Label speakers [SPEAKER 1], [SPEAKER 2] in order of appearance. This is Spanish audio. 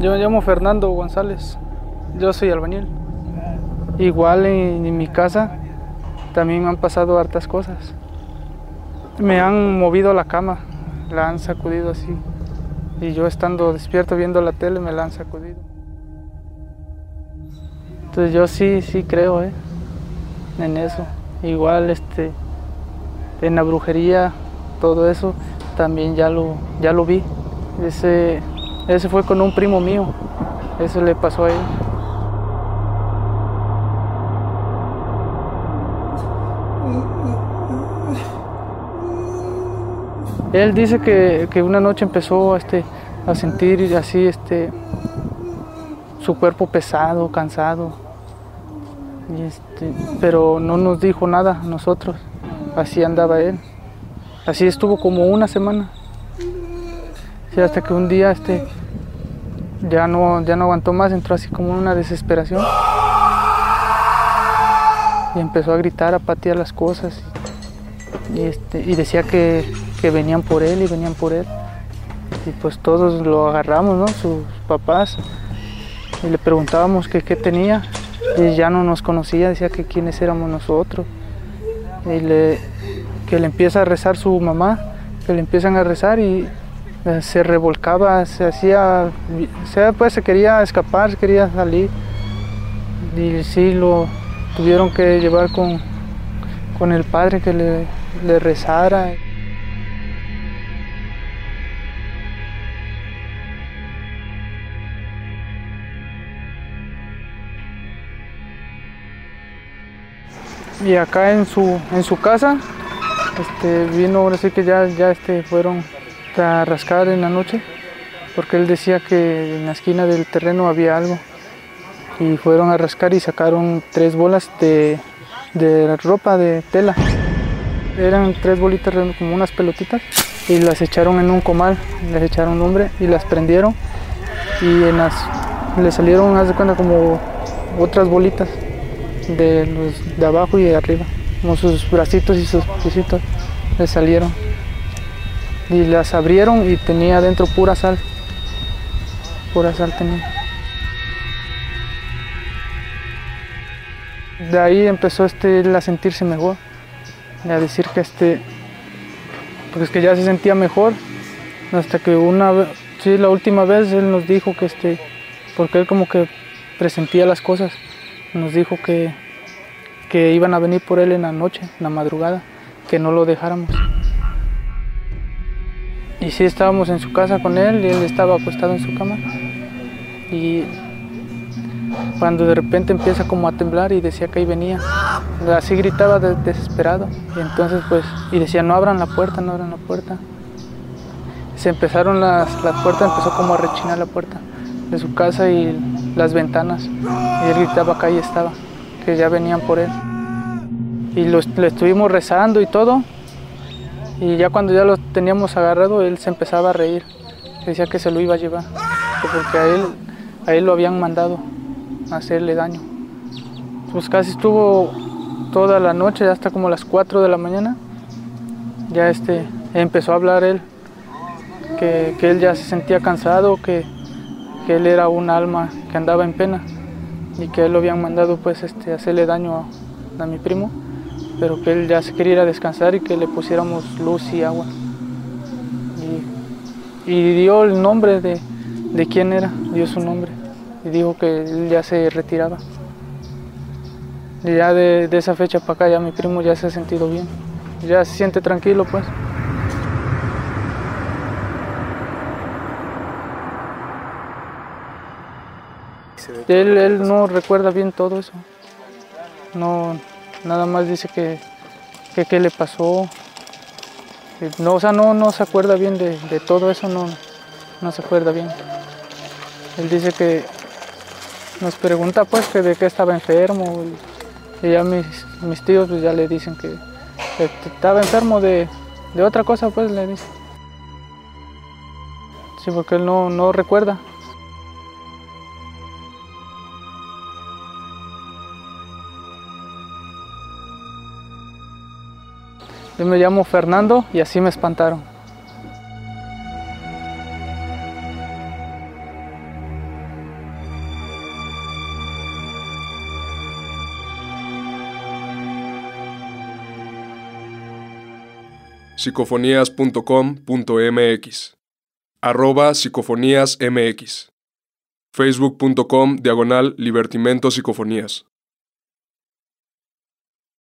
[SPEAKER 1] Yo me llamo Fernando González, yo soy albañil. Igual en, mi casa también me han pasado hartas cosas. Me han movido la cama, la han sacudido así. Y yo estando despierto viendo la tele me la han sacudido. Entonces yo sí, sí creo ¿eh? en eso. Igual este, en la brujería, todo eso, también ya lo, ya lo vi. Ese, ese fue con un primo mío, eso le pasó a él. Él dice que, que una noche empezó este, a sentir así este, su cuerpo pesado, cansado, y este, pero no nos dijo nada a nosotros, así andaba él. Así estuvo como una semana. Hasta que un día este, ya, no, ya no aguantó más, entró así como en una desesperación. Y empezó a gritar, a patear las cosas. Y, este, y decía que, que venían por él y venían por él. Y pues todos lo agarramos, ¿no? Sus papás. Y le preguntábamos que qué tenía. Y ya no nos conocía, decía que quiénes éramos nosotros. Y le, que le empieza a rezar su mamá, que le empiezan a rezar y se revolcaba, se hacía, se, pues se quería escapar, quería salir. Y sí, lo tuvieron que llevar con, con el padre que le, le rezara. y acá en su, en su casa este, vino ahora sí que ya, ya este, fueron a rascar en la noche porque él decía que en la esquina del terreno había algo. Y fueron a rascar y sacaron tres bolas de, de ropa de tela. Eran tres bolitas como unas pelotitas y las echaron en un comal les echaron nombre y las prendieron. Y en las le salieron haz de cuenta como otras bolitas de los de abajo y de arriba, como sus bracitos y sus piecitos le salieron. Y las abrieron y tenía dentro pura sal. Pura sal tenía. De ahí empezó este, él a sentirse mejor, y a decir que este, pues que ya se sentía mejor, hasta que una vez, sí, la última vez él nos dijo que este, porque él como que presentía las cosas, nos dijo que, que iban a venir por él en la noche, en la madrugada, que no lo dejáramos. Y sí estábamos en su casa con él y él estaba acostado en su cama. Y cuando de repente empieza como a temblar y decía que ahí venía, así gritaba de- desesperado. Y entonces pues, y decía, no abran la puerta, no abran la puerta. Se empezaron las, puertas, empezó como a rechinar la puerta de su casa y las ventanas. Y él gritaba que ahí estaba, que ya venían por él. Y los, le estuvimos rezando y todo. Y ya cuando ya lo teníamos agarrado, él se empezaba a reír. Decía que se lo iba a llevar, que porque a él, a él lo habían mandado a hacerle daño. Pues casi estuvo toda la noche, hasta como las 4 de la mañana. Ya este, empezó a hablar él, que, que él ya se sentía cansado, que, que él era un alma que andaba en pena y que él lo habían mandado pues este, hacerle daño a mi primo, pero que él ya se quería ir a descansar y que le pusiéramos luz y agua. Y, y dio el nombre de, de quién era, dio su nombre y dijo que él ya se retiraba. Y ya de, de esa fecha para acá ya mi primo ya se ha sentido bien, ya se siente tranquilo pues. Él, él no recuerda bien todo eso. No, nada más dice que que qué le pasó. No, o sea, no, no se acuerda bien de, de todo eso, no, no se acuerda bien. Él dice que nos pregunta pues que de qué estaba enfermo y, ya mis, mis tíos pues ya le dicen que, que estaba enfermo de, de otra cosa pues le dicen. Sí, porque él no, no recuerda. Yo me llamo Fernando y así me espantaron.
[SPEAKER 2] psicofonías.com.mx arroba psicofoníasmx facebook.com diagonal libertimento psicofonías